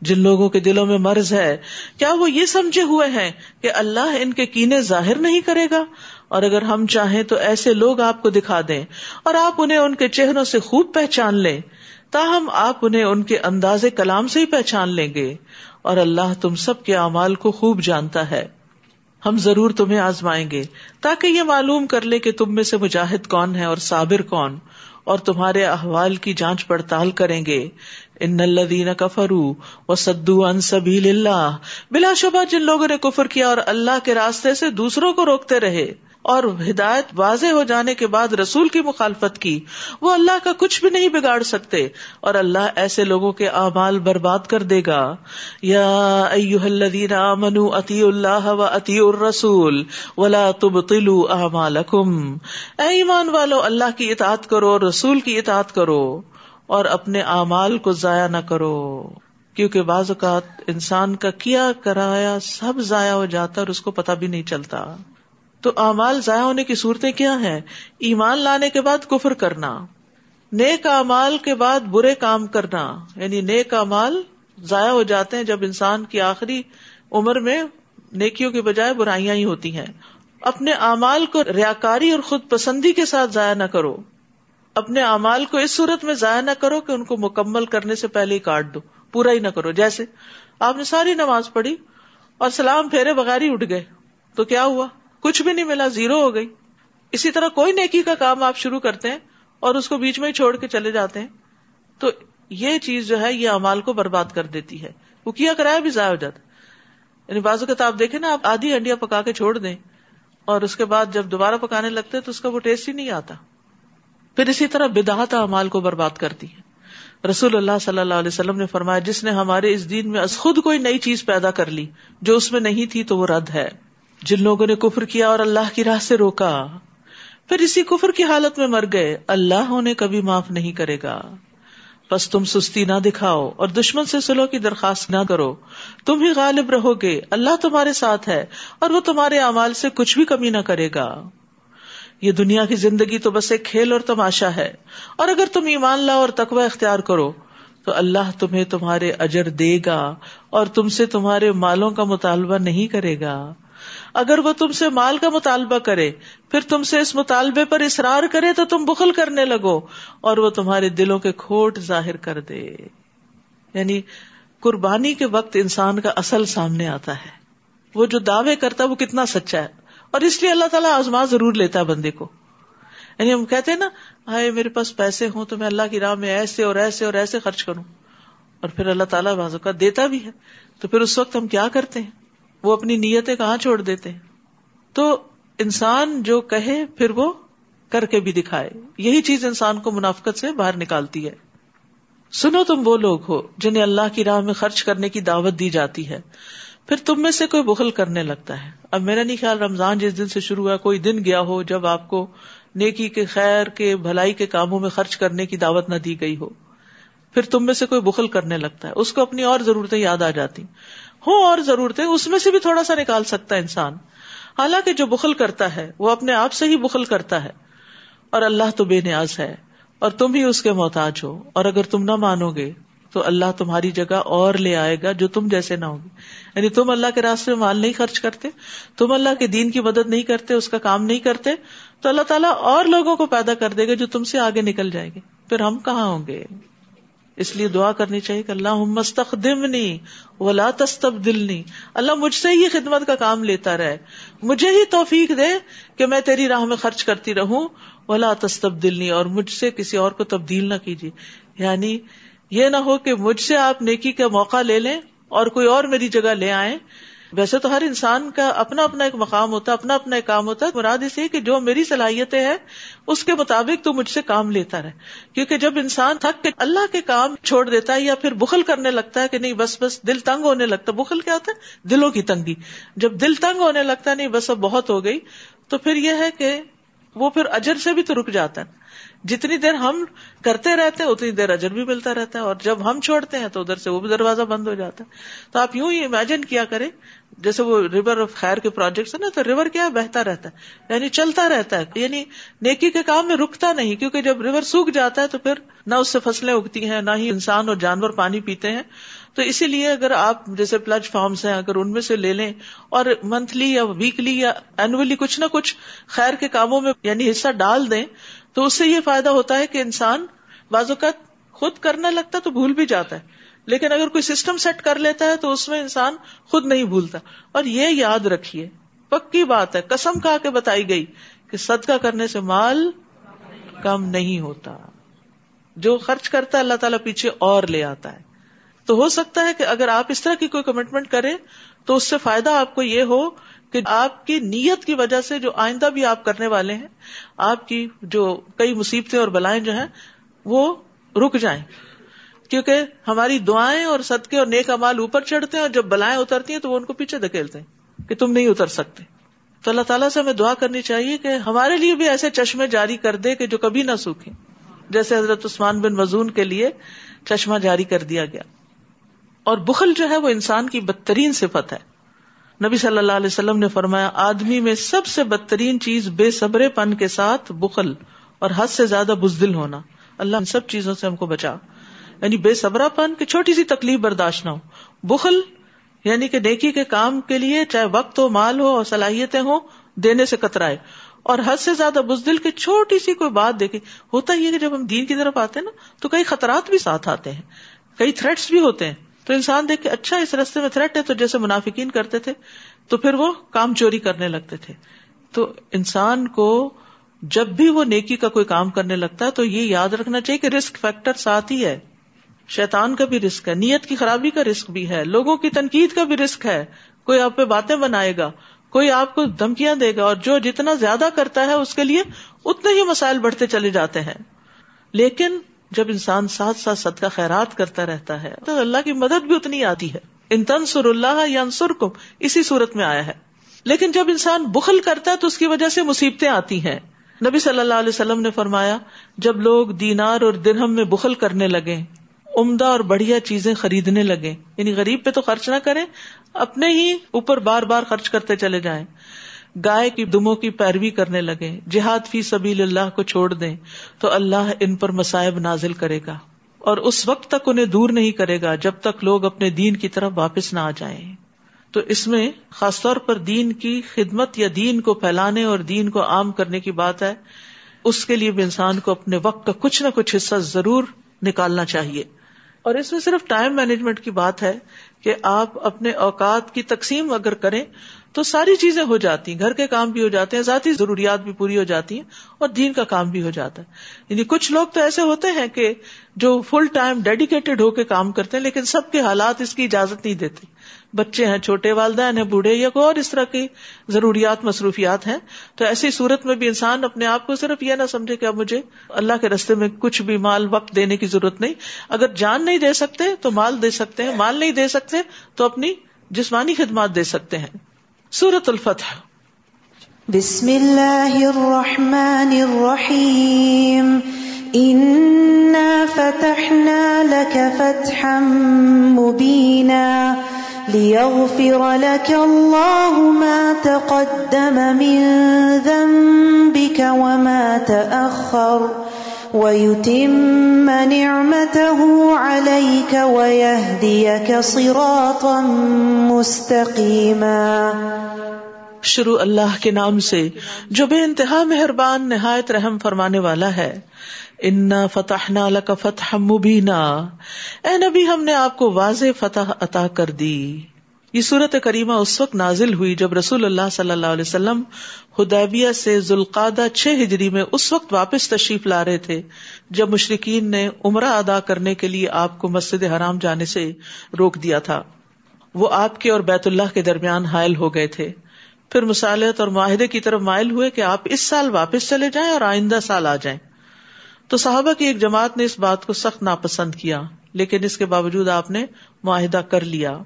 جن لوگوں کے دلوں میں مرض ہے، کیا وہ یہ سمجھے ہوئے ہیں کہ اللہ ان کے کینے ظاہر نہیں کرے گا؟ اور اگر ہم چاہیں تو ایسے لوگ آپ کو دکھا دیں اور آپ انہیں ان کے چہروں سے خوب پہچان لیں، تاہم آپ انہیں ان کے انداز کلام سے ہی پہچان لیں گے۔ اور اللہ تم سب کے اعمال کو خوب جانتا ہے۔ ہم ضرور تمہیں آزمائیں گے، تاکہ یہ معلوم کر لے کہ تم میں سے مجاہد کون ہے اور صابر کون، اور تمہارے احوال کی جانچ پڑتال کریں گے۔ ان الدین کفرو و سدو ان سبیل اللہ۔ بلا شبہ جن لوگوں نے کفر کیا اور اللہ کے راستے سے دوسروں کو روکتے رہے اور ہدایت واضح ہو جانے کے بعد رسول کی مخالفت کی۔ وہ اللہ کا کچھ بھی نہیں بگاڑ سکتے اور اللہ ایسے لوگوں کے اعمال برباد کر دے گا۔ یا الذین آمنوا اتی اللہ و اتی الرسول ولا تبطلوا اعمالکم۔ اے ایمان والو، اللہ کی اطاعت کرو اور رسول کی اطاعت کرو۔ اور اپنے اعمال کو ضائع نہ کرو، کیونکہ بعض اوقات انسان کا کیا کرایا سب ضائع ہو جاتا اور اس کو پتا بھی نہیں چلتا۔ تو اعمال ضائع ہونے کی صورتیں کیا ہیں؟ ایمان لانے کے بعد کفر کرنا، نیک امال کے بعد برے کام کرنا یعنی نیک امال ضائع ہو جاتے ہیں جب انسان کی آخری عمر میں نیکیوں کے بجائے برائیاں ہی ہوتی ہیں۔ اپنے اعمال کو ریاکاری اور خود پسندی کے ساتھ ضائع نہ کرو۔ اپنے اعمال کو اس صورت میں ضائع نہ کرو کہ ان کو مکمل کرنے سے پہلے ہی کاٹ دو، پورا ہی نہ کرو۔ جیسے آپ نے ساری نماز پڑھی اور سلام پھیرے بغیر ہی اٹھ گئے، تو کیا ہوا؟ کچھ بھی نہیں ملا، زیرو ہو گئی۔ اسی طرح کوئی نیکی کا کام آپ شروع کرتے ہیں اور اس کو بیچ میں ہی چھوڑ کے چلے جاتے ہیں، تو یہ چیز جو ہے، یہ امال کو برباد کر دیتی ہے۔ وہ کیا کرایا بھی ضائع ہو جاتا۔ یعنی بازو کا آپ دیکھیں نا، آپ آدھی انڈیا پکا کے چھوڑ دیں اور اس کے بعد جب دوبارہ پکانے لگتے تو اس کا وہ ٹیسٹ ہی نہیں آتا۔ پھر اسی طرح بداحت امال کو برباد کرتی ہے رسول اللہ صلی اللہ علیہ وسلم نے فرمایا، جس نے ہمارے اس دین میں خود کوئی نئی چیز پیدا کر لی، جو اس میں نہیں تھی تو وہ رد ہے۔ جن لوگوں نے کفر کیا اور اللہ کی راہ سے روکا، پھر اسی کفر کی حالت میں مر گئے۔ اللہ انہیں کبھی معاف نہیں کرے گا۔ بس تم سستی نہ دکھاؤ اور دشمن سے سلو کی درخواست نہ کرو۔ تم ہی غالب رہو گے۔ اللہ تمہارے ساتھ ہے اور وہ تمہارے اعمال سے کچھ بھی کمی نہ کرے گا۔ یہ دنیا کی زندگی تو بس ایک کھیل اور تماشا ہے۔ اور اگر تم ایمان لاؤ اور تقوی اختیار کرو، تو اللہ تمہیں تمہارے اجر دے گا اور تم سے تمہارے مالوں کا مطالبہ نہیں کرے گا۔ اگر وہ تم سے مال کا مطالبہ کرے، پھر تم سے اس مطالبے پر اصرار کرے تو تم بخل کرنے لگو اور وہ تمہارے دلوں کے کھوٹ ظاہر کر دے۔ یعنی قربانی کے وقت انسان کا اصل سامنے آتا ہے۔ وہ جو دعوے کرتا ہے وہ کتنا سچا ہے۔ اور اس لیے اللہ تعالیٰ آزما ضرور لیتا ہے بندے کو۔ یعنی ہم کہتے ہیں نا، ہائے میرے پاس پیسے ہوں تو میں اللہ کی راہ میں ایسے اور ایسے اور ایسے خرچ کروں۔ اور پھر اللہ تعالیٰ بازو کا دیتا بھی ہے۔ تو پھر اس وقت ہم کیا کرتے ہیں؟ وہ اپنی نیتیں کہاں چھوڑ دیتے تو انسان جو کہے، پھر وہ کر کے بھی دکھائے۔ یہی چیز انسان کو منافقت سے باہر نکالتی ہے۔ سنو تم وہ لوگ ہو جنہیں اللہ کی راہ میں خرچ کرنے کی دعوت دی جاتی ہے۔ پھر تم میں سے کوئی بخل کرنے لگتا ہے۔ اب میرا نہیں خیال رمضان جس دن سے شروع ہوا، کوئی دن گیا ہو جب آپ کو نیکی کے خیر کے، بھلائی کے کاموں میں خرچ کرنے کی دعوت نہ دی گئی ہو۔ پھر تم میں سے کوئی بخل کرنے لگتا ہے۔ اس کو اپنی اور ضرورتیں یاد آ جاتی۔ ہو اور ضرورتیں، اس میں سے بھی تھوڑا سا نکال سکتا ہے انسان۔ حالانکہ جو بخل کرتا ہے، وہ اپنے آپ سے ہی بخل کرتا ہے۔ اور اللہ تو بے نیاز ہے، اور تم ہی اس کے محتاج ہو۔ اور اگر تم نہ مانو گے تو اللہ تمہاری جگہ اور لے آئے گا جو تم جیسے نہ ہوگی یعنی تم اللہ کے راستے میں مال نہیں خرچ کرتے، تم اللہ کے دین کی مدد نہیں کرتے، اس کا کام نہیں کرتے، تو اللہ تعالیٰ اور لوگوں کو پیدا کر دے گا جو تم سے آگے نکل جائے گے۔ پھر ہم کہاں ہوں گے؟ اس لیے دعا کرنی چاہیے کہ اللہ مستقدم ولا تستبدلنی۔ اللہ مجھ سے ہی خدمت کا کام لیتا رہے۔ مجھے ہی توفیق دے کہ میں تیری راہ میں خرچ کرتی رہوں۔ ولا تستبدلنی اور مجھ سے کسی اور کو تبدیل نہ کیجیے۔ یعنی یہ نہ ہو کہ مجھ سے آپ نیکی کا موقع لے لیں اور کوئی اور میری جگہ لے آئے ویسے تو ہر انسان کا اپنا اپنا ایک مقام ہوتا ہے، اپنا اپنا ایک کام ہوتا ہے۔ مراد اسے کہ جو میری صلاحیتیں ہیں، اس کے مطابق تو مجھ سے کام لیتا رہے۔ کیونکہ جب انسان تھک کے اللہ کے کام چھوڑ دیتا ہے یا پھر بخل کرنے لگتا ہے کہ نہیں، بس بس دل تنگ ہونے لگتا ہے۔ بخل کیا ہوتا ہے؟ دلوں کی تنگی۔ جب دل تنگ ہونے لگتا ہے، نہیں، بس اب بہت ہو گئی، تو پھر یہ ہے کہ وہ پھر اجر سے بھی تو رک جاتا ہے۔ جتنی دیر ہم کرتے رہتے ہیں، اتنی دیر اجر بھی ملتا رہتا ہے، اور جب ہم چھوڑتے ہیں تو ادھر سے وہ بھی دروازہ بند ہو جاتا ہے۔ تو آپ یوں ہی امیجن کیا کریں، جیسے وہ ریور آف خیر کے پروجیکٹس نا، تو ریور کیا بہتا رہتا ہے۔ یعنی چلتا رہتا ہے۔ یعنی نیکی کے کام میں رکتا نہیں، کیونکہ جب ریور سوکھ جاتا ہے تو پھر نہ اس سے فصلیں اگتی ہیں، نہ ہی انسان اور جانور پانی پیتے ہیں۔ تو اسی لیے اگر آپ جیسے پلج فارمس ہیں، اگر ان میں سے لے لیں، اور منتھلی یا ویکلی یا اینولی کچھ نہ کچھ خیر کے کاموں میں یعنی حصہ ڈال دیں تو اس سے یہ فائدہ ہوتا ہے کہ انسان بعض اوقات خود کرنے لگتا تو بھول بھی جاتا ہے۔ لیکن اگر کوئی سسٹم سیٹ کر لیتا ہے تو اس میں انسان خود نہیں بھولتا۔ اور یہ یاد رکھیے، پکی بات ہے، قسم کھا کے بتائی گئی کہ صدقہ کرنے سے مال کم نہیں ہوتا۔ جو خرچ کرتا ہے، اللہ تعالیٰ پیچھے اور لے آتا ہے۔ تو ہو سکتا ہے کہ اگر آپ اس طرح کی کوئی کمٹمنٹ کریں تو اس سے فائدہ آپ کو یہ ہو کہ آپ کی نیت کی وجہ سے جو آئندہ بھی آپ کرنے والے ہیں، آپ کی جو کئی مصیبتیں اور بلائیں جو ہیں، وہ رک جائیں۔ کیونکہ ہماری دعائیں اور صدقے اور نیک امال اوپر چڑھتے ہیں اور جب بلائیں اترتی ہیں تو وہ ان کو پیچھے دھکیلتے ہیں کہ تم نہیں اتر سکتے۔ تو اللہ تعالیٰ سے ہمیں دعا کرنی چاہیے کہ ہمارے لیے بھی ایسے چشمے جاری کر دے کہ جو کبھی نہ سوکھے جیسے حضرت عثمان بن وزون کے لیے چشمہ جاری کر دیا گیا۔ اور بخل جو ہے وہ انسان کی بدترین صفت ہے۔ نبی صلی اللہ علیہ وسلم نے فرمایا، آدمی میں سب سے بدترین چیز بے صبرے پن کے ساتھ بخل اور حد سے زیادہ بزدل ہونا۔ اللہ ان سب چیزوں سے ہم کو بچا۔ یعنی بے صبرا پن کی چھوٹی سی تکلیف برداشت نہ ہو۔ بخل یعنی کہ نیکی کے کام کے لیے چاہے وقت ہو، مال ہو اور صلاحیتیں ہوں، دینے سے کترائے۔ اور حد سے زیادہ بزدل کی چھوٹی سی کوئی بات دیکھے ہوتا یہ کہ جب ہم دین کی طرف آتے ہیں نا، تو کئی خطرات بھی ساتھ آتے ہیں۔ کئی تھریٹس بھی ہوتے ہیں۔ تو انسان دیکھ کے اچھا اس رستے میں تھریٹ ہے، تو جیسے منافقین کرتے تھے، تو پھر وہ کام چوری کرنے لگتے تھے۔ تو انسان کو جب بھی وہ نیکی کا کوئی کام کرنے لگتا ہے، تو یہ یاد رکھنا چاہیے کہ رسک فیکٹر ساتھ ہی ہے۔ شیطان کا بھی رسک ہے، نیت کی خرابی کا رسک بھی ہے، لوگوں کی تنقید کا بھی رسک ہے۔ کوئی آپ پہ باتیں بنائے گا، کوئی آپ کو دھمکیاں دے گا، اور جو جتنا زیادہ کرتا ہے، اس کے لیے اتنے ہی مسائل بڑھتے چلے جاتے ہیں۔ لیکن جب انسان ساتھ ساتھ صدقہ خیرات کرتا رہتا ہے، تو اللہ کی مدد بھی اتنی آتی ہے۔ ان تنسر اللہ یا انسر کم اسی صورت میں آیا ہے۔ لیکن جب انسان بخل کرتا ہے، تو اس کی وجہ سے مصیبتیں آتی ہیں۔ نبی صلی اللہ علیہ وسلم نے فرمایا، جب لوگ دینار اور درہم میں بخل کرنے لگے عمدہ اور بڑھیا چیزیں خریدنے لگے یعنی غریب پہ تو خرچ نہ کریں، اپنے ہی اوپر بار بار خرچ کرتے چلے جائیں۔ گائے کی دموں کی پیروی کرنے لگے، جہاد فی سبیل اللہ کو چھوڑ دیں، تو اللہ ان پر مسائب نازل کرے گا۔ اور اس وقت تک انہیں دور نہیں کرے گا، جب تک لوگ اپنے دین کی طرف واپس نہ آ جائیں۔ تو اس میں خاص طور پر دین کی خدمت یا دین کو پھیلانے اور دین کو عام کرنے کی بات ہے، اس کے لیے بھی انسان کو اپنے وقت کا کچھ نہ کچھ حصہ ضرور نکالنا چاہیے۔ اور اس میں صرف ٹائم مینجمنٹ کی بات ہے کہ آپ اپنے اوقات کی تقسیم اگر کریں تو ساری چیزیں ہو جاتی ہیں۔ گھر کے کام بھی ہو جاتے ہیں، ذاتی ضروریات بھی پوری ہو جاتی ہیں اور دین کا کام بھی ہو جاتا ہے۔ یعنی کچھ لوگ تو ایسے ہوتے ہیں کہ جو فل ٹائم ڈیڈیکیٹڈ ہو کے کام کرتے ہیں لیکن سب کے حالات اس کی اجازت نہیں دیتے۔ بچے ہیں، چھوٹے والدین ہیں، بوڑھے یا کوئی اور اس طرح کی ضروریات، مصروفیات ہیں۔ تو ایسی صورت میں بھی انسان اپنے آپ کو صرف یہ نہ سمجھے کہ اب مجھے اللہ کے رستے میں کچھ بھی مال وقت دینے کی ضرورت نہیں۔ اگر جان نہیں دے سکتے تو مال دے سکتے ہیں، مال نہیں دے سکتے تو اپنی جسمانی خدمات دے سکتے ہیں۔ سورت الفتح. بسم اللہ الرحمن الرحیم فتحنا لك فتحا مبینا ليغفر لك الله ما تقدم من ذنبك وما تأخر. ويتم نعمته عليك ويهديك صراطا مستقيما شروع اللہ کے نام سے جو بے انتہا مہربان نہایت رحم فرمانے والا ہے۔ انا فتح لك فتح مبینہ اے نبی، ہم نے آپ کو واضح فتح عطا کر دی۔ یہ صورت کریمہ اس وقت نازل ہوئی جب رسول اللہ صلی اللہ علیہ وسلم ہدیبیہ سے ذوالقادہ چھ ہجری میں اس وقت واپس تشریف لا رہے تھے، جب مشرقین نے عمرہ ادا کرنے کے لیے آپ کو مسجد حرام جانے سے روک دیا تھا۔ وہ آپ کے اور بیت اللہ کے درمیان حائل ہو گئے تھے۔ پھر مسالت اور معاہدے کی طرف مائل ہوئے کہ آپ اس سال واپس چلے جائیں اور آئندہ سال آ جائیں۔ تو صحابہ کی ایک جماعت نے اس بات کو سخت ناپسند کیا، لیکن اس کے باوجود آپ نے معاہدہ کر لیا۔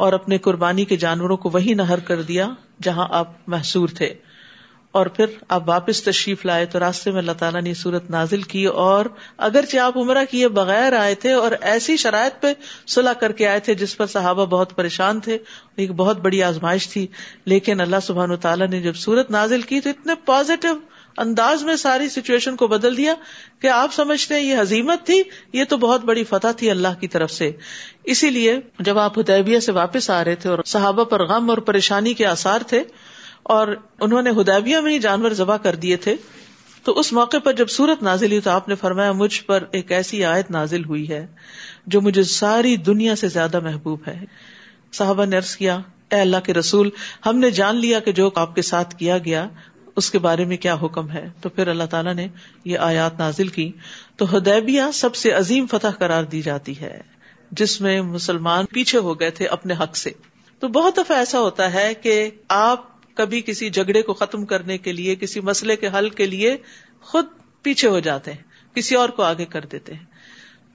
اور اپنے قربانی کے جانوروں کو وہی نہر کر دیا جہاں آپ محسور تھے۔ اور پھر آپ واپس تشریف لائے تو راستے میں اللہ تعالیٰ نے صورت نازل کی اور اگرچہ آپ عمرہ کیے بغیر آئے تھے اور ایسی شرائط پہ صلاح کر کے آئے تھے جس پر صحابہ بہت پریشان تھے ایک بہت بڑی آزمائش تھی، لیکن اللہ سبحان تعالیٰ نے جب صورت نازل کی تو اتنے پازیٹو انداز میں ساری سچویشن کو بدل دیا کہ آپ سمجھتے ہیں یہ حزیمت تھی، یہ تو بہت بڑی فتح تھی اللہ کی طرف سے۔ اسی لیے جب آپ ہدیبیہ سے واپس آ رہے تھے اور صحابہ پر غم اور پریشانی کے آسار تھے اور انہوں نے ہدیبیہ میں ہی جانور ذبح کر دیے تھے، تو اس موقع پر جب سورت نازل ہوئی تو آپ نے فرمایا، مجھ پر ایک ایسی آیت نازل ہوئی ہے جو مجھے ساری دنیا سے زیادہ محبوب ہے۔ صحابہ نے عرض کیا، اے اللہ کے رسول، ہم نے جان لیا کہ جو آپ کے ساتھ کیا گیا، اس کے بارے میں کیا حکم ہے؟ تو پھر اللہ تعالیٰ نے یہ آیات نازل کی۔ تو ہدیبیہ سب سے عظیم فتح قرار دی جاتی ہے۔ جس میں مسلمان پیچھے ہو گئے تھے اپنے حق سے۔ تو بہت دفعہ ایسا ہوتا ہے کہ آپ کبھی کسی جھگڑے کو ختم کرنے کے لیے، کسی مسئلے کے حل کے لیے خود پیچھے ہو جاتے ہیں، کسی اور کو آگے کر دیتے ہیں۔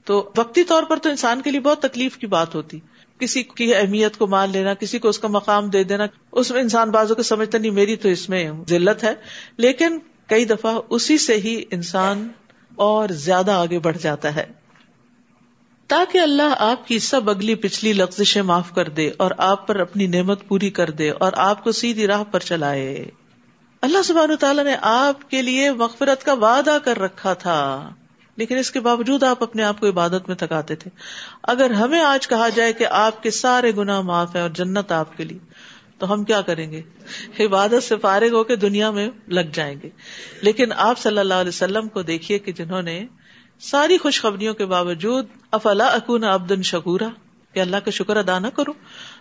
تو وقتی طور پر تو انسان کے لیے بہت تکلیف کی بات ہوتی۔ کسی کی اہمیت کو مان لینا، کسی کو اس کا مقام دے دینا، اس میں انسان بازو کو سمجھتا، نہیں، میری تو اس میں ذلت ہے۔ لیکن کئی دفعہ اسی سے ہی انسان اور زیادہ آگے بڑھ جاتا ہے۔ تاکہ اللہ آپ کی سب اگلی پچھلی لفزشیں معاف کر دے اور آپ پر اپنی نعمت پوری کر دے اور آپ کو سیدھی راہ پر چلائے۔ اللہ سبحانہ تعالیٰ نے آپ کے لیے مغفرت کا وعدہ کر رکھا تھا۔ لیکن اس کے باوجود آپ اپنے آپ کو عبادت میں تھکاتے تھے۔ اگر ہمیں آج کہا جائے کہ آپ کے سارے گنا معاف ہے اور جنت آپ کے لیے، تو ہم کیا کریں گے؟ عبادت سے فارغ ہو کے دنیا میں لگ جائیں گے۔ لیکن آپ صلی اللہ علیہ وسلم کو دیکھیے کہ جنہوں نے ساری خوشخبریوں کے باوجود افلا اکون ابدن شکورا، کہ اللہ کا شکر ادا نہ کروں۔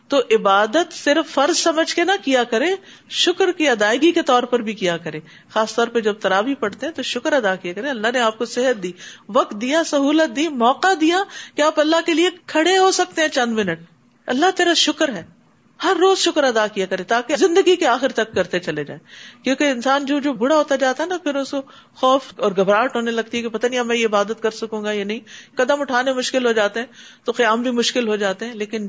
تو عبادت صرف فرض سمجھ کے نہ کیا کرے، شکر کی ادائیگی کے طور پر بھی کیا کرے۔ خاص طور پہ جب ترابی پڑھتے ہیں تو شکر ادا کیا کرے۔ اللہ نے آپ کو صحت دی، وقت دیا، سہولت دی، موقع دیا کہ آپ اللہ کے لیے کھڑے ہو سکتے ہیں چند منٹ۔ اللہ تیرا شکر ہے۔ ہر روز شکر ادا کیا کرے تاکہ زندگی کے آخر تک کرتے چلے جائیں۔ کیونکہ انسان جو جو بڑا ہوتا جاتا ہے نا، پھر اس کو خوف اور گھبراہٹ ہونے لگتی ہے کہ پتہ نہیں اب میں یہ عبادت کر سکوں گا یا نہیں۔ قدم اٹھانے مشکل ہو جاتے ہیں تو قیام بھی مشکل ہو جاتے ہیں، لیکن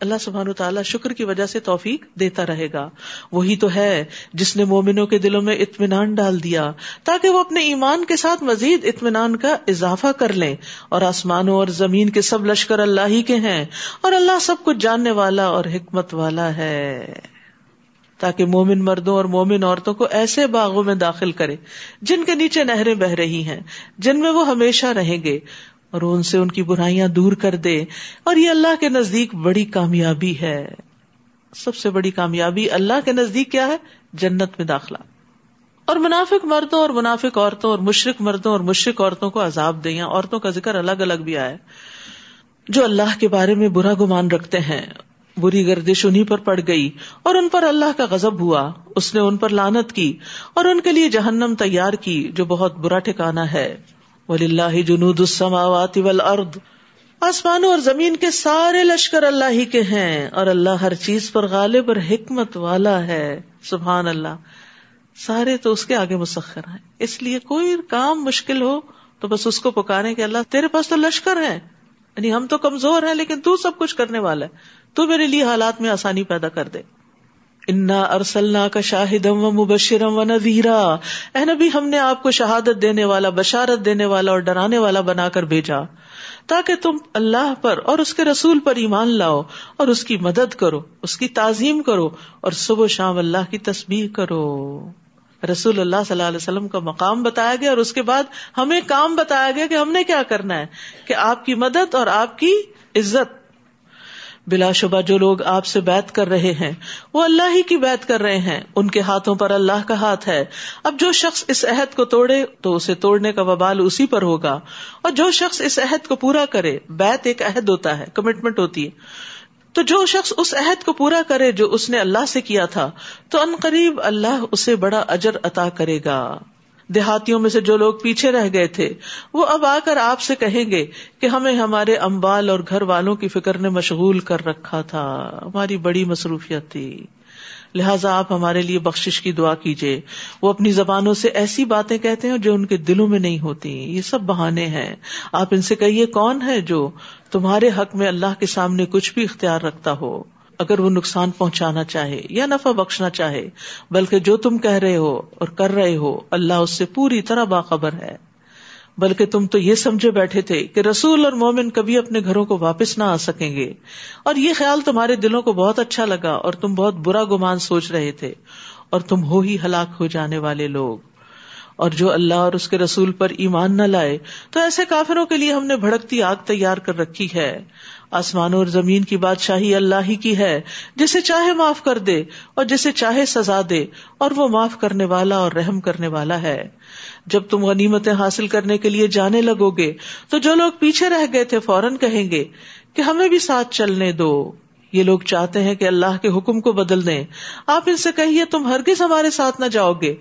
اللہ سبحان تعالیٰ شکر کی وجہ سے توفیق دیتا رہے گا۔ وہی تو ہے جس نے مومنوں کے دلوں میں اطمینان ڈال دیا، تاکہ وہ اپنے ایمان کے ساتھ مزید اطمینان کا اضافہ کر لیں۔ اور آسمانوں اور زمین کے سب لشکر اللہ ہی کے ہیں، اور اللہ سب کچھ جاننے والا اور حکمت والا ہے۔ تاکہ مومن مردوں اور مومن عورتوں کو ایسے باغوں میں داخل کرے، جن کے نیچے نہریں بہ رہی ہیں، جن میں وہ ہمیشہ رہیں گے۔ اور ان سے ان کی برائیاں دور کر دے۔ اور یہ اللہ کے نزدیک بڑی کامیابی ہے۔ سب سے بڑی کامیابی اللہ کے نزدیک کیا ہے؟ جنت میں داخلہ۔ اور منافق مردوں اور منافق عورتوں اور مشرق مردوں اور مشرق عورتوں کو عذاب دیں عورتوں کا ذکر الگ الگ بھی آئے۔ جو اللہ کے بارے میں برا گمان رکھتے ہیں۔ بری گردش انہیں پر پڑ گئی۔ اور ان پر اللہ کا غزب ہوا۔ اس نے ان پر لانت کی۔ اور ان کے لیے جہنم تیار کی، جو بہت برا ٹھکانا ہے۔ ولی اللہ جنود السماوات والارض۔ آسمانوں اور زمین کے سارے لشکر اللہ ہی کے ہیں اور اللہ ہر چیز پر غالب اور حکمت والا ہے۔ سبحان اللہ۔ سارے تو اس کے آگے مسخر ہیں۔ اس لیے کوئی کام مشکل ہو تو بس اس کو پکارے کہ اللہ تیرے پاس تو لشکر ہے یعنی ہم تو کمزور ہیں لیکن تو سب کچھ کرنے والا ہے۔ تو میرے لیے حالات میں آسانی پیدا کر دے۔ انا ارسل کا شاہدم و مبشرم و نذیرا اے نبی، ہم نے آپ کو شہادت دینے والا، بشارت دینے والا اور ڈرانے والا بنا کر بھیجا۔ تاکہ تم اللہ پر اور اس کے رسول پر ایمان لاؤ اور اس کی مدد کرو، اس کی تعظیم کرو اور صبح شام اللہ کی تصویر کرو۔ رسول اللہ صلی اللہ علیہ وسلم کا مقام بتایا گیا اور اس کے بعد ہمیں کام بتایا گیا کہ ہم نے کیا کرنا ہے، کہ آپ کی مدد اور آپ کی عزت۔ بلا شبہ جو لوگ آپ سے بیت کر رہے ہیں، وہ اللہ ہی کی بیت کر رہے ہیں۔ ان کے ہاتھوں پر اللہ کا ہاتھ ہے۔ اب جو شخص اس عہد کو توڑے، تو اسے توڑنے کا وبال اسی پر ہوگا۔ اور جو شخص اس عہد کو پورا کرے بیت ایک عہد ہوتا ہے کمٹمنٹ ہوتی ہے۔ تو جو شخص اس عہد کو پورا کرے جو اس نے اللہ سے کیا تھا، تو ان قریب اللہ اسے بڑا اجر عطا کرے گا۔ دیہاتیوں میں سے جو لوگ پیچھے رہ گئے تھے، وہ اب آ کر آپ سے کہیں گے کہ ہمیں ہمارے امبال اور گھر والوں کی فکر نے مشغول کر رکھا تھا۔ ہماری بڑی مصروفیت تھی۔ لہٰذا آپ ہمارے لیے بخش کی دعا کیجیے وہ اپنی زبانوں سے ایسی باتیں کہتے ہیں جو ان کے دلوں میں نہیں ہوتی۔ یہ سب بہانے ہیں۔ آپ ان سے کہیے کون ہے جو تمہارے حق میں اللہ کے سامنے کچھ بھی اختیار رکھتا ہو؟ اگر وہ نقصان پہنچانا چاہے یا نفع بخشنا چاہے، بلکہ جو تم کہہ رہے ہو اور کر رہے ہو، اللہ اس سے پوری طرح باخبر ہے۔ بلکہ تم تو یہ سمجھے بیٹھے تھے کہ رسول اور مومن کبھی اپنے گھروں کو واپس نہ آ سکیں گے۔ اور یہ خیال تمہارے دلوں کو بہت اچھا لگا اور تم بہت برا گمان سوچ رہے تھے۔ اور تم ہو ہی ہلاک ہو جانے والے لوگ۔ اور جو اللہ اور اس کے رسول پر ایمان نہ لائے، تو ایسے کافروں کے لیے ہم نے بھڑکتی آگ تیار کر رکھی ہے۔ آسمانوں اور زمین کی بادشاہی اللہ ہی کی ہے۔ جسے چاہے معاف کر دے اور جسے چاہے سزا دے، اور وہ معاف کرنے والا اور رحم کرنے والا ہے۔ جب تم غنیمتیں حاصل کرنے کے لیے جانے لگو گے، تو جو لوگ پیچھے رہ گئے تھے فوراً کہیں گے کہ ہمیں بھی ساتھ چلنے دو۔ یہ لوگ چاہتے ہیں کہ اللہ کے حکم کو بدل دیں۔ آپ ان سے کہیے، تم ہرگز ہمارے ساتھ نہ جاؤ گے،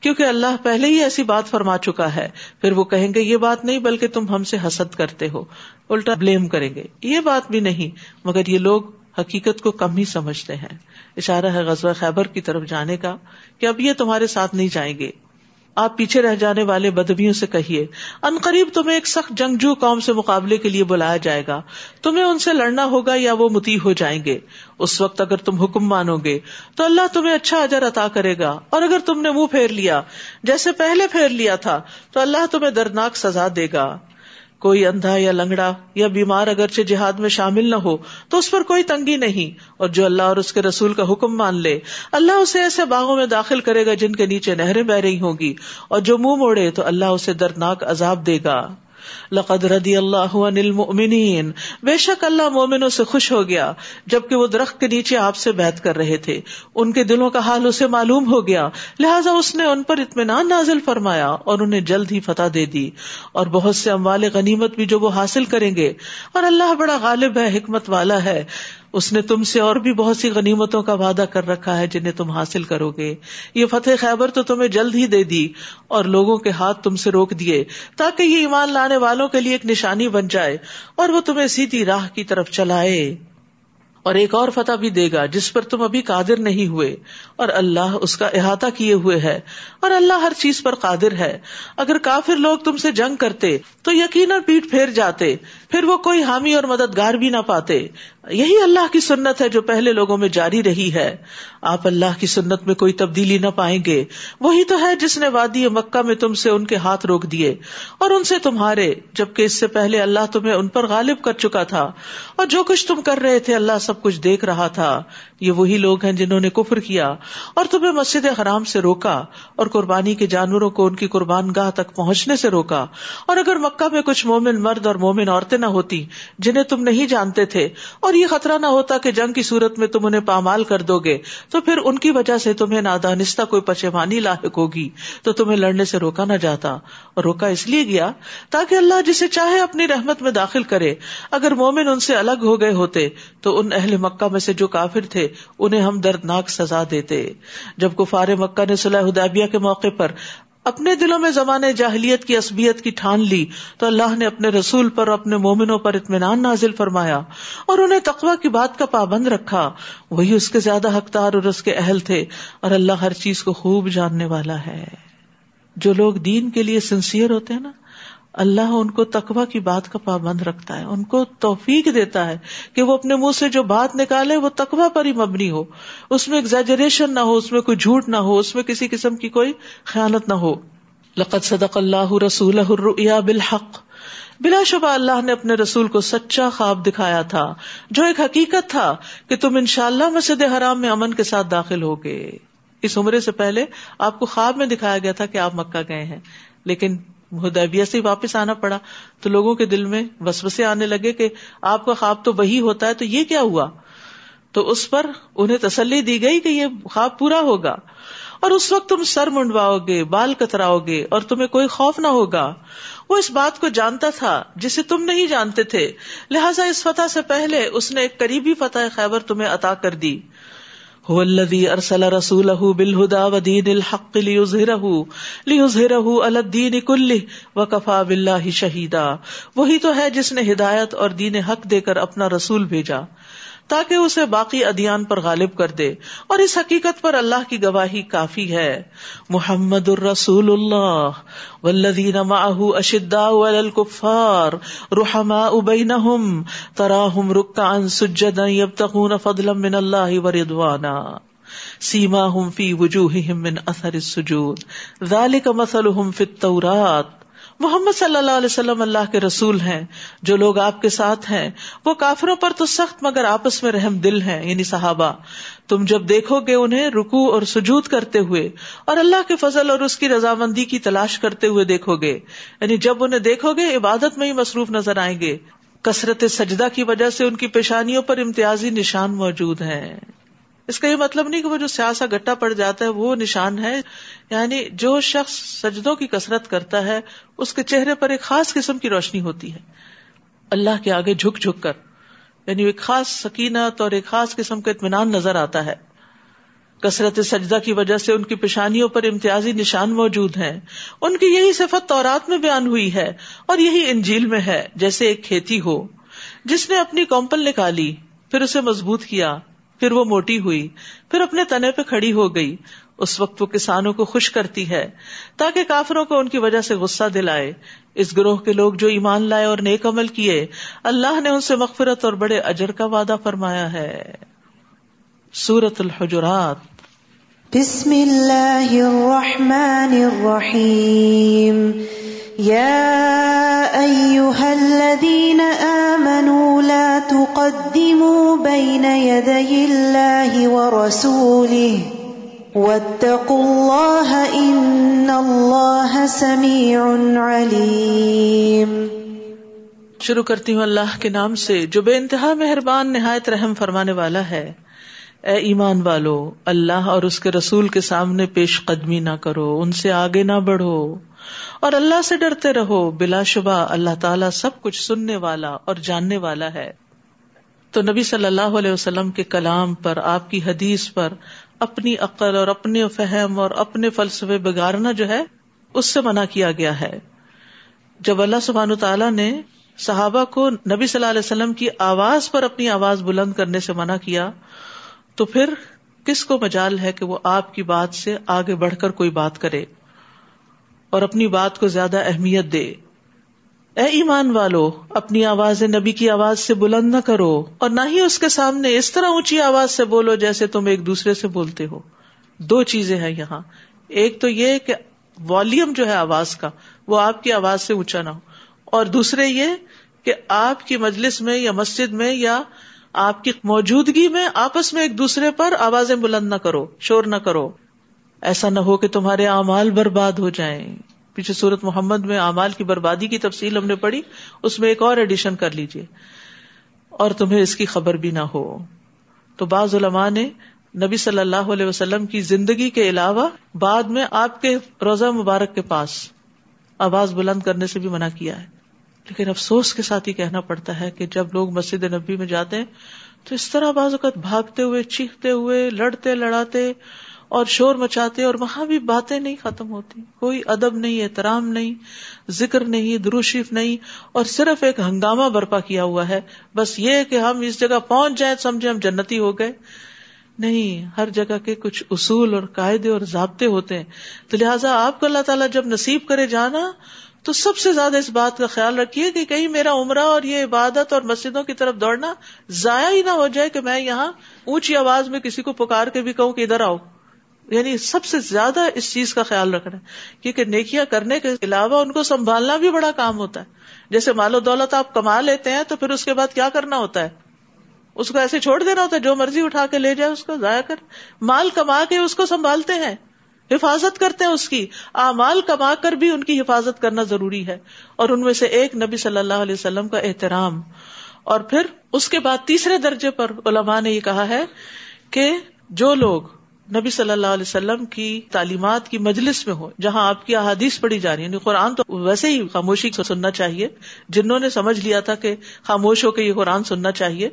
کیونکہ اللہ پہلے ہی ایسی بات فرما چکا ہے۔ پھر وہ کہیں گے، یہ بات نہیں، بلکہ تم ہم سے حسد کرتے ہو۔ الٹا بلیم کریں گے۔ یہ بات بھی نہیں، مگر یہ لوگ حقیقت کو کم ہی سمجھتے ہیں۔ اشارہ ہے غزوہ خیبر کی طرف جانے کا کہ اب یہ تمہارے ساتھ نہیں جائیں گے۔ آپ پیچھے رہ جانے والے بدبیوں سے کہیے، ان قریب تمہیں ایک سخت جنگجو قوم سے مقابلے کے لیے بلایا جائے گا، تمہیں ان سے لڑنا ہوگا یا وہ متی ہو جائیں گے۔ اس وقت اگر تم حکم مانو گے، تو اللہ تمہیں اچھا اجر عطا کرے گا۔ اور اگر تم نے منہ پھیر لیا، جیسے پہلے پھیر لیا تھا، تو اللہ تمہیں دردناک سزا دے گا۔ کوئی اندھا یا لنگڑا یا بیمار اگرچہ جہاد میں شامل نہ ہو، تو اس پر کوئی تنگی نہیں۔ اور جو اللہ اور اس کے رسول کا حکم مان لے، اللہ اسے ایسے باغوں میں داخل کرے گا جن کے نیچے نہریں بہ رہی ہوگی اور جو منہ موڑے، تو اللہ اسے دردناک عذاب دے گا۔ لقد ردی اللہ عن المؤمنین۔ بے شک اللہ مومنوں سے خوش ہو گیا جبکہ وہ درخت کے نیچے آپ سے بیت کر رہے تھے۔ ان کے دلوں کا حال اسے معلوم ہو گیا۔ لہٰذا اس نے ان پر اطمینان نازل فرمایا اور انہیں جلد ہی فتح دے دی۔ اور بہت سے اموال غنیمت بھی جو وہ حاصل کریں گے۔ اور اللہ بڑا غالب ہے، حکمت والا ہے۔ اس نے تم سے اور بھی بہت سی غنیمتوں کا وعدہ کر رکھا ہے جنہیں تم حاصل کرو گے۔ یہ فتح خیبر تو تمہیں جلد ہی دے دی اور لوگوں کے ہاتھ تم سے روک دیے تاکہ یہ ایمان لانے والوں کے لیے ایک نشانی بن جائے اور وہ تمہیں سیدھی راہ کی طرف چلائے۔ اور ایک اور فتح بھی دے گا، جس پر تم ابھی قادر نہیں ہوئے۔ اور اللہ اس کا احاطہ کیے ہوئے ہے۔ اور اللہ ہر چیز پر قادر ہے۔ اگر کافر لوگ تم سے جنگ کرتے، تو یقیناً پیٹ پھیر جاتے۔ پھر وہ کوئی حامی اور مددگار بھی نہ پاتے۔ یہی اللہ کی سنت ہے جو پہلے لوگوں میں جاری رہی ہے۔ آپ اللہ کی سنت میں کوئی تبدیلی نہ پائیں گے۔ وہی تو ہے جس نے وادی مکہ میں تم سے ان کے ہاتھ روک دیے۔ اور ان سے تمہارے، جبکہ اس سے پہلے اللہ تمہیں ان پر غالب کر چکا تھا۔ اور جو کچھ تم کر رہے تھے، اللہ سب کچھ دیکھ رہا تھا۔ یہ وہی لوگ ہیں جنہوں نے کفر کیا اور تمہیں مسجد حرام سے روکا اور قربانی کے جانوروں کو ان کی قربان گاہ تک پہنچنے سے روکا۔ اور اگر مکہ میں کچھ مومن مرد اور مومن عورتیں نہ ہوتی جنہیں تم نہیں جانتے تھے اور یہ خطرہ نہ ہوتا کہ جنگ کی صورت میں تم انہیں پامال کر دو گے، تو پھر ان کی وجہ سے تمہیں نادانستہ کوئی پشیمانی لاحق ہوگی، تو تمہیں لڑنے سے روکا نہ جاتا۔ اور روکا اس لیے گیا تاکہ اللہ جسے چاہے اپنی رحمت میں داخل کرے۔ اگر مومن ان سے الگ ہو گئے ہوتے تو ان اہل مکہ میں سے جو کافر تھے، انہیں ہم دردناک سزا دیتے۔ جب کفار مکہ نے صلاح حدیبیہ کے موقع پر اپنے دلوں میں زمانے جاہلیت کی عصبیت کی ٹھان لی، تو اللہ نے اپنے رسول پر، اپنے مومنوں پر اطمینان نازل فرمایا اور انہیں تقوا کی بات کا پابند رکھا۔ وہی اس کے زیادہ حقدار اور اس کے اہل تھے اور اللہ ہر چیز کو خوب جاننے والا ہے۔ جو لوگ دین کے لیے سنسیئر ہوتے ہیں نا اللہ ان کو تقوا کی بات کا پابند رکھتا ہے، ان کو توفیق دیتا ہے کہ وہ اپنے منہ سے جو بات نکالے، وہ تقوا پر ہی مبنی ہو۔ اس میں ایگزیجریشن نہ ہو، اس میں کوئی جھوٹ نہ ہو، اس میں کسی قسم کی کوئی خیالت نہ ہو۔ لقت صدق اللہ رسول بالحق۔ بلا شبہ اللہ نے اپنے رسول کو سچا خواب دکھایا تھا، جو ایک حقیقت تھا کہ تم ان شاء اللہ مسجد حرام میں امن کے ساتھ داخل ہو گئے اس عمرے سے پہلے آپ کو خواب میں دکھایا گیا تھا کہ آپ مکہ گئے ہیں، لیکن ہدیبیہ سے واپس آنا پڑا۔ تو لوگوں کے دل میں وسوسے آنے لگے کہ آپ کا خواب تو وہی ہوتا ہے، تو یہ کیا ہوا؟ تو اس پر انہیں تسلی دی گئی کہ یہ خواب پورا ہوگا۔ اور اس وقت تم سر منڈواؤ گے، بال کتراؤ گے اور تمہیں کوئی خوف نہ ہوگا۔ وہ اس بات کو جانتا تھا جسے تم نہیں جانتے تھے۔ لہٰذا اس فتح سے پہلے اس نے ایک قریبی فتح خیبر تمہیں عطا کر دی۔ ارسل رسول بالهدى ودين الحق ليظهره على الدين كله وكفى بالله شہیدا وہی تو ہے جس نے ہدایت اور دین حق دے کر اپنا رسول بھیجا۔ تاکہ اسے باقی ادیان پر غالب کر دے اور اس حقیقت پر اللہ کی گواہی کافی ہے۔ محمد الرسول اللہ، والذین معه اشداء علی الكفار رحماء بینہم، تراہم رکعا سجدا یبتغون فضلا من اللہ ورضوانا سیماہم فی وجوہہم من اثر السجود۔ ذالک مثلہم فی التورات۔ محمد صلی اللہ علیہ وسلم اللہ کے رسول ہیں، جو لوگ آپ کے ساتھ ہیں، وہ کافروں پر تو سخت مگر آپس میں رحم دل ہیں یعنی صحابہ۔ تم جب دیکھو گے انہیں رکو اور سجود کرتے ہوئے، اور اللہ کے فضل اور اس کی رضامندی کی تلاش کرتے ہوئے دیکھو گے۔ یعنی جب انہیں دیکھو گے، عبادت میں ہی مصروف نظر آئیں گے۔ کثرت سجدہ کی وجہ سے ان کی پیشانیوں پر امتیازی نشان موجود ہیں۔ اس کا یہ مطلب نہیں کہ وہ جو سیاسا گٹا پڑ جاتا ہے وہ نشان ہے یعنی جو شخص سجدوں کی کثرت کرتا ہے، اس کے چہرے پر ایک خاص قسم کی روشنی ہوتی ہے۔ اللہ کے آگے جھک جھک کر یعنی ایک خاص سکینت اور ایک خاص قسم کا اطمینان نظر آتا ہے۔ کثرت سجدہ کی وجہ سے ان کی پیشانیوں پر امتیازی نشان موجود ہیں۔ ان کی یہی صفت تورات میں بیان ہوئی ہے اور یہی انجیل میں ہے، جیسے ایک کھیتی ہو۔ جس نے اپنی کومپل نکالی، پھر اسے مضبوط کیا۔ پھر وہ موٹی ہوئی، پھر اپنے تنے پہ کھڑی ہو گئی۔ اس وقت وہ کسانوں کو خوش کرتی ہے، تاکہ کافروں کو ان کی وجہ سے غصہ دلائے۔ اس گروہ کے لوگ جو ایمان لائے اور نیک عمل کیے، اللہ نے ان سے مغفرت اور بڑے اجر کا وعدہ فرمایا ہے۔ سورت الحجرات۔ بسم اللہ الرحمن الرحیم۔ یا ایوہا الذین آمنوا لا تقدموا بین یدی اللہ ورسولہ واتقوا اللہ ان اللہ سمیع علیم شروع کرتی ہوں اللہ کے نام سے، جو بے انتہا مہربان، نہایت رحم فرمانے والا ہے۔ اے ایمان والو، اللہ اور اس کے رسول کے سامنے پیش قدمی نہ کرو، ان سے آگے نہ بڑھو۔ اور اللہ سے ڈرتے رہو، بلا شبہ اللہ تعالیٰ سب کچھ سننے والا اور جاننے والا ہے۔ تو نبی صلی اللہ علیہ وسلم کے کلام پر، آپ کی حدیث پر اپنی عقل اور اپنے فہم اور اپنے فلسفے بگارنا جو ہے، اس سے منع کیا گیا ہے۔ جب اللہ سبحان تعالیٰ نے صحابہ کو نبی صلی اللہ علیہ وسلم کی آواز پر اپنی آواز بلند کرنے سے منع کیا، تو پھر کس کو مجال ہے کہ وہ آپ کی بات سے آگے بڑھ کر کوئی بات کرے؟ اور اپنی بات کو زیادہ اہمیت دے۔ اے ایمان والو، اپنی آواز نبی کی آواز سے بلند نہ کرو اور نہ ہی اس کے سامنے اس طرح اونچی آواز سے بولو جیسے تم ایک دوسرے سے بولتے ہو۔ دو چیزیں ہیں یہاں۔ ایک تو یہ کہ والیوم جو ہے آواز کا، وہ آپ کی آواز سے اونچا نہ ہو۔ اور دوسرے یہ کہ آپ کی مجلس میں یا مسجد میں یا آپ کی موجودگی میں آپس میں ایک دوسرے پر آوازیں بلند نہ کرو، شور نہ کرو۔ ایسا نہ ہو کہ تمہارے اعمال برباد ہو جائیں۔ پیچھے سورت محمد میں اعمال کی بربادی کی تفصیل ہم نے پڑھی، اس میں ایک اور ایڈیشن کر لیجیے اور تمہیں اس کی خبر بھی نہ ہو۔ تو بعض علماء نے نبی صلی اللہ علیہ وسلم کی زندگی کے علاوہ بعد میں آپ کے روزہ مبارک کے پاس آواز بلند کرنے سے بھی منع کیا ہے۔ لیکن افسوس کے ساتھ ہی کہنا پڑتا ہے کہ جب لوگ مسجد نبی میں جاتے ہیں تو اس طرح بعض اوقات بھاگتے ہوئے، چیختے ہوئے، لڑتے، لڑاتے اور شور مچاتے اور وہاں بھی باتیں نہیں ختم ہوتی۔ کوئی ادب نہیں، احترام نہیں، ذکر نہیں، دروشیف نہیں، اور صرف ایک ہنگامہ برپا کیا ہوا ہے۔ بس یہ کہ ہم اس جگہ پہنچ جائیں سمجھے ہم جنتی ہو گئے۔ نہیں، ہر جگہ کے کچھ اصول اور قاعدے اور ضابطے ہوتے ہیں۔ تو لہٰذا آپ کو اللہ تعالیٰ جب نصیب کرے جانا، تو سب سے زیادہ اس بات کا خیال رکھیے کہ کہیں میرا عمرہ اور یہ عبادت اور مسجدوں کی طرف دوڑنا ضائع ہی نہ ہو جائے کہ میں یہاں اونچی آواز میں کسی کو پکار کے بھی کہوں کہ ادھر آؤ۔ یعنی سب سے زیادہ اس چیز کا خیال رکھنا ہے۔ کیونکہ نیکیاں کرنے کے علاوہ ان کو سنبھالنا بھی بڑا کام ہوتا ہے۔ جیسے مال و دولت آپ کما لیتے ہیں تو پھر اس کے بعد کیا کرنا ہوتا ہے؟ اس کو ایسے چھوڑ دینا ہوتا ہے، جو مرضی اٹھا کے لے جائے اس کو ضائع کر۔ مال کما کے اس کو سنبھالتے ہیں، حفاظت کرتے ہیں اس کی۔ اعمال کما کر بھی ان کی حفاظت کرنا ضروری ہے۔ اور ان میں سے ایک نبی صلی اللہ علیہ وسلم کا احترام۔ اور پھر اس کے بعد تیسرے درجے پر علماء نے یہ کہا ہے کہ جو لوگ نبی صلی اللہ علیہ وسلم کی تعلیمات کی مجلس میں ہو، جہاں آپ کی احادیث پڑھی جا رہی ہے یعنی قرآن تو ویسے ہی خاموشی کو سننا چاہیے۔ جنہوں نے سمجھ لیا تھا کہ خاموش ہو کے یہ قرآن سننا چاہیے،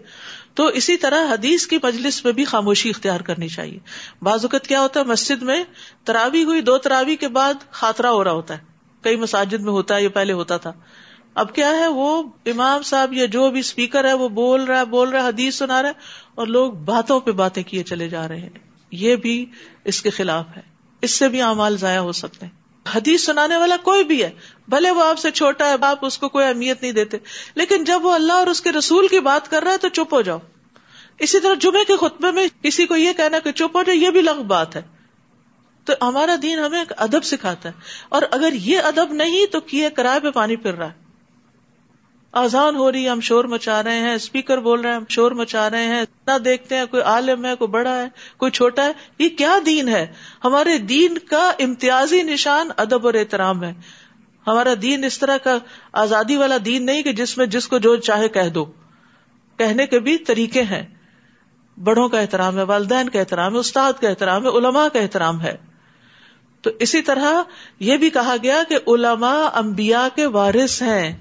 تو اسی طرح حدیث کی مجلس میں بھی خاموشی اختیار کرنی چاہیے۔ بعض اوقات کیا ہوتا ہے، مسجد میں تراوی ہوئی، دو تراوی کے بعد خاطرہ ہو رہا ہوتا ہے۔ کئی مساجد میں ہوتا ہے، یہ پہلے ہوتا تھا۔ اب کیا ہے، وہ امام صاحب یا جو بھی اسپیکر ہے، وہ بول رہا ہے، بول رہا ہے، حدیث سنا رہا ہے اور لوگ باتوں پہ باتیں کیے چلے جا رہے ہیں۔ یہ بھی اس کے خلاف ہے۔ اس سے بھی اعمال ضائع ہو سکتے ہیں۔ حدیث سنانے والا کوئی بھی ہے، بھلے وہ آپ سے چھوٹا ہے، آپ اس کو کوئی اہمیت نہیں دیتے۔ لیکن جب وہ اللہ اور اس کے رسول کی بات کر رہا ہے تو چپ ہو جاؤ۔ اسی طرح جمعے کے خطبے میں کسی کو یہ کہنا کہ چپ ہو جائے یہ بھی لغ بات ہے۔ تو ہمارا دین ہمیں ایک ادب سکھاتا ہے۔ اور اگر یہ ادب نہیں تو کیے کرائے پہ پانی پھر رہا ہے۔ آزان ہو رہی ہے، ہم شور مچا رہے ہیں، اسپیکر بول رہے ہیں، ہم شور مچا رہے ہیں نہ دیکھتے ہیں، کوئی عالم ہے، کوئی بڑا ہے، کوئی چھوٹا ہے، یہ کیا دین ہے؟ ہمارے دین کا امتیازی نشان ادب اور احترام ہے۔ ہمارا دین اس طرح کا آزادی والا دین نہیں کہ جس میں جس کو جو چاہے کہہ دو۔ کہنے کے بھی طریقے ہیں۔ بڑوں کا احترام ہے، والدین کا احترام ہے، استاد کا احترام ہے، علماء کا احترام ہے۔ تو اسی طرح یہ بھی کہا گیا کہ علماء انبیاء کے وارث ہیں۔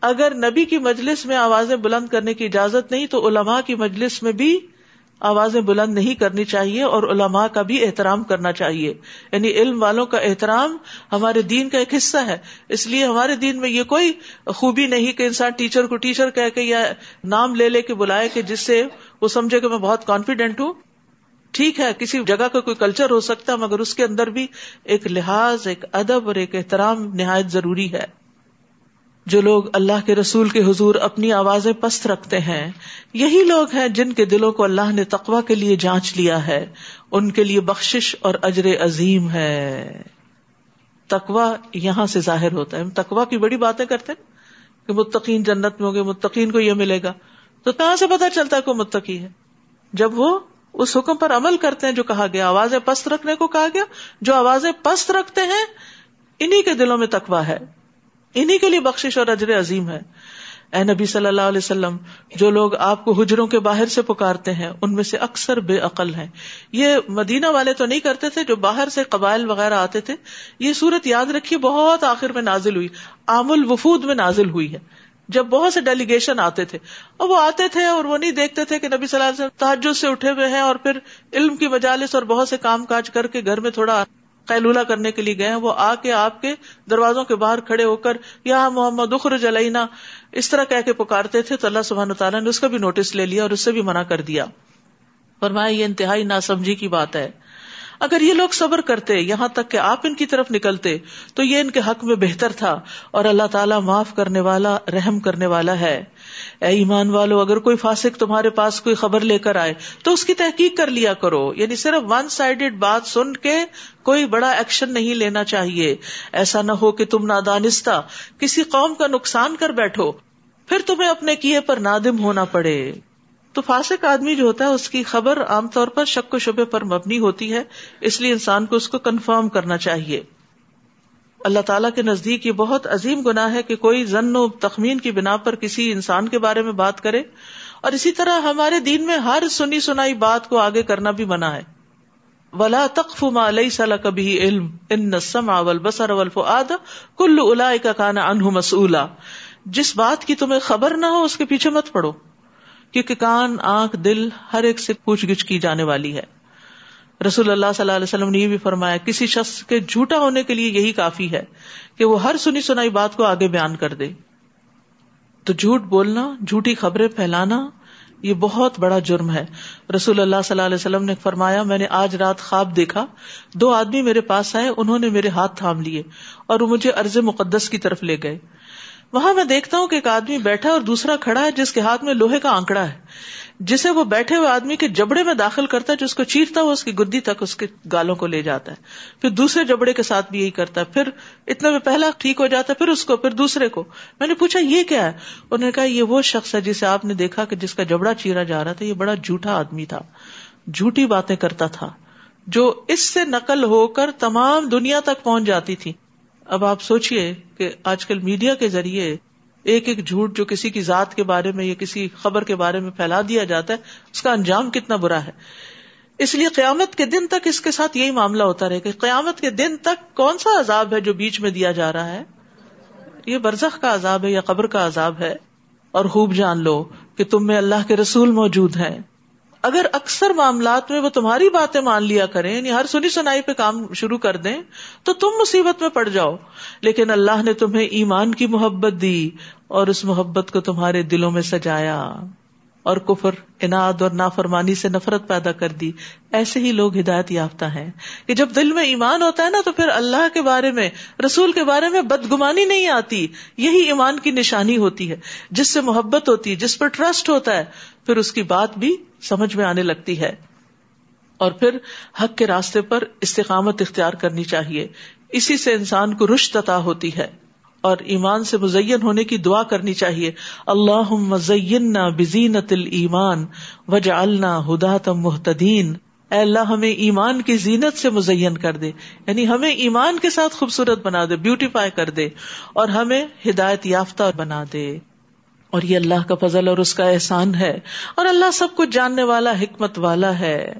اگر نبی کی مجلس میں آوازیں بلند کرنے کی اجازت نہیں، تو علماء کی مجلس میں بھی آوازیں بلند نہیں کرنی چاہیے اور علماء کا بھی احترام کرنا چاہیے۔ یعنی علم والوں کا احترام ہمارے دین کا ایک حصہ ہے۔ اس لیے ہمارے دین میں یہ کوئی خوبی نہیں کہ انسان ٹیچر کو ٹیچر کہہ کے یا نام لے لے کے بلائے کہ جس سے وہ سمجھے کہ میں بہت کانفیڈینٹ ہوں۔ ٹھیک ہے، کسی جگہ کا کوئی کلچر ہو سکتا ہے، مگر اس کے اندر بھی ایک لحاظ، ایک ادب اور ایک احترام نہایت ضروری ہے۔ جو لوگ اللہ کے رسول کے حضور اپنی آوازیں پست رکھتے ہیں، یہی لوگ ہیں جن کے دلوں کو اللہ نے تقوا کے لیے جانچ لیا ہے۔ ان کے لیے بخش اور اجر عظیم ہے۔ تقوا یہاں سے ظاہر ہوتا ہے۔ ہم تقوا کی بڑی باتیں کرتے ہیں کہ متقین جنت میں ہوگے متقین کو یہ ملے گا۔ تو کہاں سے پتا چلتا ہے کوئی متقی ہے؟ جب وہ اس حکم پر عمل کرتے ہیں جو کہا گیا، آوازیں پست رکھنے کو کہا گیا، جو آوازیں پست رکھتے ہیں انہیں کے دلوں میں تقوا ہے۔ انہیں کے لیے بخش اور اجر عظیم ہے۔ اے نبی صلی اللہ علیہ وسلم، جو لوگ آپ کو حجروں کے باہر سے پکارتے ہیں، ان میں سے اکثر بے عقل ہیں۔ یہ مدینہ والے تو نہیں کرتے تھے جو باہر سے قبائل وغیرہ آتے تھے۔ یہ صورت یاد رکھیے، بہت آخر میں نازل ہوئی۔ عام الوفود میں نازل ہوئی ہے۔ جب بہت سے ڈیلیگیشن آتے تھے۔ اور وہ آتے تھے اور وہ نہیں دیکھتے تھے کہ نبی صلی اللہ علیہ وسلم تحجد سے اٹھے ہوئے ہیں اور پھر علم کی مجالس اور بہت سے کام کاج کر کے گھر میں تھوڑا قیلولہ کرنے کے لیے گئے وہ آ کے آپ کے دروازوں کے باہر کھڑے ہو کر، یا محمد اخر جلینا اس طرح کہہ کے پکارتے تھے، تو اللہ سبحانہ تعالیٰ نے اس کا بھی نوٹس لے لیا اور اس سے بھی منع کر دیا۔ فرمایا، یہ انتہائی ناسمجھی کی بات ہے۔ اگر یہ لوگ صبر کرتے، یہاں تک کہ آپ ان کی طرف نکلتے، تو یہ ان کے حق میں بہتر تھا اور اللہ تعالیٰ معاف کرنے والا، رحم کرنے والا ہے۔ اے ایمان والو، اگر کوئی فاسق تمہارے پاس کوئی خبر لے کر آئے، تو اس کی تحقیق کر لیا کرو۔ یعنی صرف ون سائڈیڈ بات سن کے کوئی بڑا ایکشن نہیں لینا چاہیے۔ ایسا نہ ہو کہ تم نادانستہ کسی قوم کا نقصان کر بیٹھو، پھر تمہیں اپنے کیے پر نادم ہونا پڑے۔ تو فاسق آدمی جو ہوتا ہے، اس کی خبر عام طور پر شک و شبے پر مبنی ہوتی ہے، اس لیے انسان کو اس کو کنفرم کرنا چاہیے۔ اللہ تعالیٰ کے نزدیک یہ بہت عظیم گناہ ہے کہ کوئی زن و تخمین کی بنا پر کسی انسان کے بارے میں بات کرے اور اسی طرح ہمارے دین میں ہر سنی سنائی بات کو آگے کرنا بھی منع ہے۔ ولا تخف ما ليس لك به علم ان السمع والبصر والفؤاد كل اولئك كان عنه مسؤولا جس بات کی تمہیں خبر نہ ہو اس کے پیچھے مت پڑو، کیونکہ کان، آنکھ، دل ہر ایک سے پوچھ گچھ کی جانے والی ہے۔ رسول اللہ صلی اللہ علیہ وسلم نے یہ بھی فرمایا، کسی شخص کے جھوٹا ہونے کے لیے یہی کافی ہے کہ وہ ہر سنی سنائی بات کو آگے بیان کر دے۔ تو جھوٹ بولنا، جھوٹی خبریں پھیلانا، یہ بہت بڑا جرم ہے۔ رسول اللہ صلی اللہ علیہ وسلم نے فرمایا، میں نے آج رات خواب دیکھا، دو آدمی میرے پاس آئے، انہوں نے میرے ہاتھ تھام لیے اور وہ مجھے ارض مقدس کی طرف لے گئے۔ وہاں میں دیکھتا ہوں کہ ایک آدمی بیٹھا اور دوسرا کھڑا ہے، جس کے ہاتھ میں لوہے کا آنکڑا ہے۔ جسے وہ بیٹھے ہوئے آدمی کے جبڑے میں داخل کرتا ہے، جو اس کو چیرتا ہوا، اس کی گدی تک اس کے گالوں کو لے جاتا ہے۔ پھر دوسرے جبڑے کے ساتھ بھی یہی کرتا ہے۔ پھر اتنا میں پہلا ٹھیک ہو جاتا ہے، پھر اس کو، پھر دوسرے کو۔ میں نے پوچھا، یہ کیا ہے؟ انہوں نے کہا، یہ وہ شخص ہے جسے آپ نے دیکھا کہ جس کا جبڑا چیرا جا رہا تھا، یہ بڑا جھوٹا آدمی تھا۔ جھوٹی باتیں کرتا تھا، جو اس سے نقل ہو کر تمام دنیا تک پہنچ جاتی تھی۔ اب آپ سوچیے کہ آج کل میڈیا کے ذریعے ایک ایک جھوٹ جو کسی کی ذات کے بارے میں یا کسی خبر کے بارے میں پھیلا دیا جاتا ہے، اس کا انجام کتنا برا ہے۔ اس لیے قیامت کے دن تک اس کے ساتھ یہی معاملہ ہوتا رہے کہ قیامت کے دن تک کون سا عذاب ہے جو بیچ میں دیا جا رہا ہے؟ یہ برزخ کا عذاب ہے یا قبر کا عذاب ہے؟ اور خوب جان لو کہ تم میں اللہ کے رسول موجود ہیں۔ اگر اکثر معاملات میں وہ تمہاری باتیں مان لیا کریں یعنی ہر سنی سنائی پہ کام شروع کر دیں، تو تم مصیبت میں پڑ جاؤ۔ لیکن اللہ نے تمہیں ایمان کی محبت دی اور اس محبت کو تمہارے دلوں میں سجایا۔ اور کفر انعد اور نافرمانی سے نفرت پیدا کر دی۔ ایسے ہی لوگ ہدایت یافتہ ہیں۔ کہ جب دل میں ایمان ہوتا ہے نا تو پھر اللہ کے بارے میں، رسول کے بارے میں بدگمانی نہیں آتی۔ یہی ایمان کی نشانی ہوتی ہے۔ جس سے محبت ہوتی ہے جس پر ٹرسٹ ہوتا ہے، پھر اس کی بات بھی سمجھ میں آنے لگتی ہے۔ اور پھر حق کے راستے پر استقامت اختیار کرنی چاہیے۔ اسی سے انسان کو رشت عطا ہوتی ہے۔ اور ایمان سے مزین ہونے کی دعا کرنی چاہیے۔ اللہ مزین بزینت المان وجا اللہ ہدا تم محتدین اے اللہ، ہمیں ایمان کی زینت سے مزین کر دے۔ یعنی ہمیں ایمان کے ساتھ خوبصورت بنا دے بیوٹیفائی کر دے اور ہمیں ہدایت یافتہ بنا دے۔ اور یہ اللہ کا فضل اور اس کا احسان ہے۔ اور اللہ سب کچھ جاننے والا، حکمت والا ہے۔